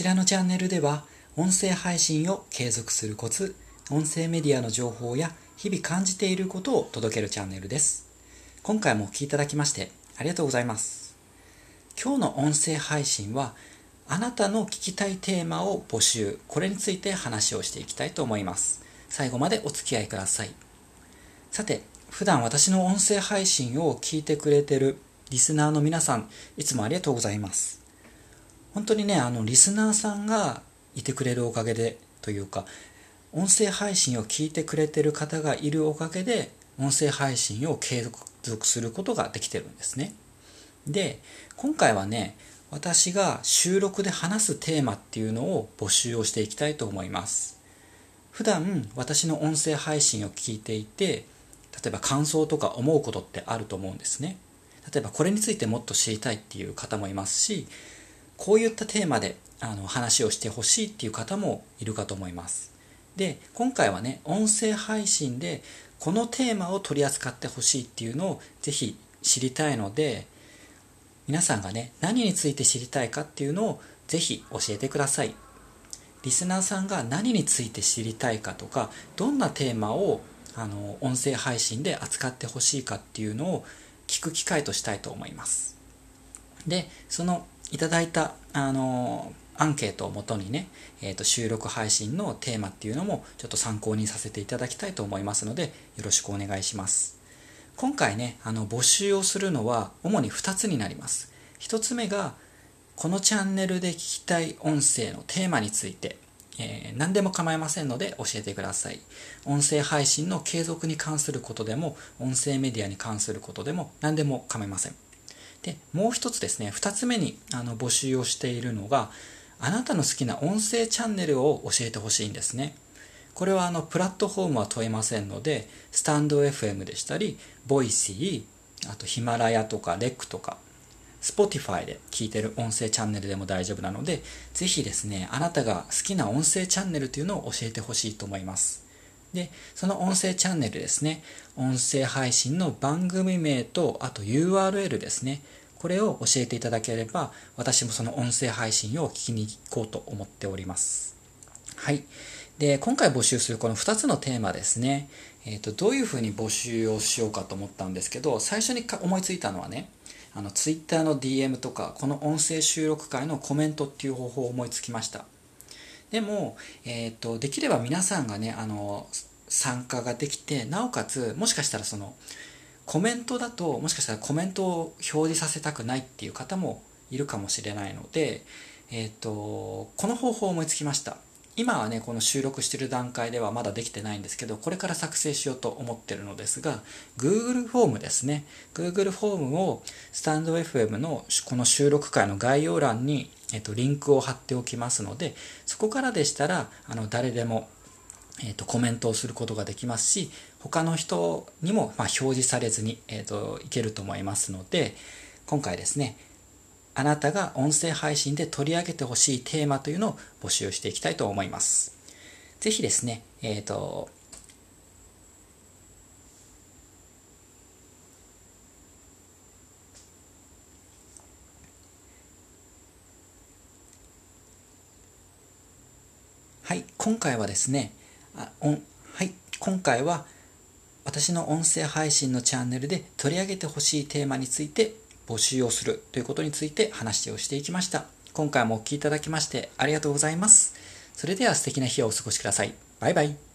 ちらのチャンネルでは音声配信を継続するコツ音声メディアの情報や日々感じていることを届けるチャンネルです。今回もお聴きいただきましてありがとうございます。今日の音声配信はあなたの聞きたいテーマを募集これについて話をしていきたいと思います。最後までお付き合いください。さて普段私の音声配信を聞いてくれてるリスナーの皆さんいつもありがとうございます。本当にね、あの、リスナーさんがいてくれるおかげで、というか、音声配信を聞いてくれてる方がいるおかげで、音声配信を継続することができてるんですね。で、今回はね、私が収録で話すテーマっていうのを募集をしていきたいと思います。普段私の音声配信を聞いていて、例えば感想とか思うことってあると思うんですね。例えばこれについてもっと知りたいっていう方もいますし、こういったテーマであの話をしてほしいっていう方もいるかと思います。で、今回はね、音声配信でこのテーマを取り扱ってほしいっていうのをぜひ知りたいので、皆さんがね、何について知りたいかっていうのをぜひ教えてください。リスナーさんが何について知りたいかとか、どんなテーマをあの音声配信で扱ってほしいかっていうのを聞く機会としたいと思います。で、そのいただいた、あのアンケートをもとにね、えー、と収録配信のテーマっていうのもちょっと参考にさせていただきたいと思いますのでよろしくお願いします。今回ねあの募集をするのは主に2つになります。1つ目がこのチャンネルで聞きたい音声のテーマについて、えー、何でも構いませんので教えてください。音声配信の継続に関することでも音声メディアに関することでも何でも構いません。で、もう一つですね、二つ目にあの募集をしているのが、あなたの好きな音声チャンネルを教えてほしいんですね。これはあのプラットフォームは問いませんので、 stand.fm でしたり、 Voicy、あとヒマラヤとかレックとか、Spotify で聞いてる音声チャンネルでも大丈夫なので、ぜひですね、あなたが好きな音声チャンネルというのを教えてほしいと思います。で、その音声チャンネルですね、音声配信の番組名と、あと URL ですね、これを教えていただければ、私もその音声配信を聞きに行こうと思っております。はい。で、今回募集するこの2つのテーマですね、えっ、ー、と、どういうふうに募集をしようかと思ったんですけど、最初に思いついたのはね、あの、Twitter の DM とか、この音声収録会のコメントっていう方法を思いつきました。でも、え、ー、と、できれば皆さんがね、あの、参加ができて、なおかつ、もしかしたらその、コメントだと、もしかしたらコメントを表示させたくないっていう方もいるかもしれないので、えっ、ー、と、この方法を思いつきました。今はね、この収録してる段階ではまだできてないんですけど、これから作成しようと思ってるのですが、Google フォームですね。Google フォームをスタンド FM のこの収録会の概要欄に、えっと、リンクを貼っておきますので、そこからでしたら、あの、誰でも、えっと、コメントをすることができますし、他の人にも、ま、表示されずに、えっと、いけると思いますので、今回ですね、あなたが音声配信で取り上げてほしいテーマというのを募集していきたいと思います。ぜひですね、えっ、ー、と、はい、今回はですね、あおんはい、今回は私の音声配信のチャンネルで取り上げてほしいテーマについて募集をするということについて話をしていきました。今回もお聴きいただきましてありがとうございます。それでは素敵な日をお過ごしください。バイバイ。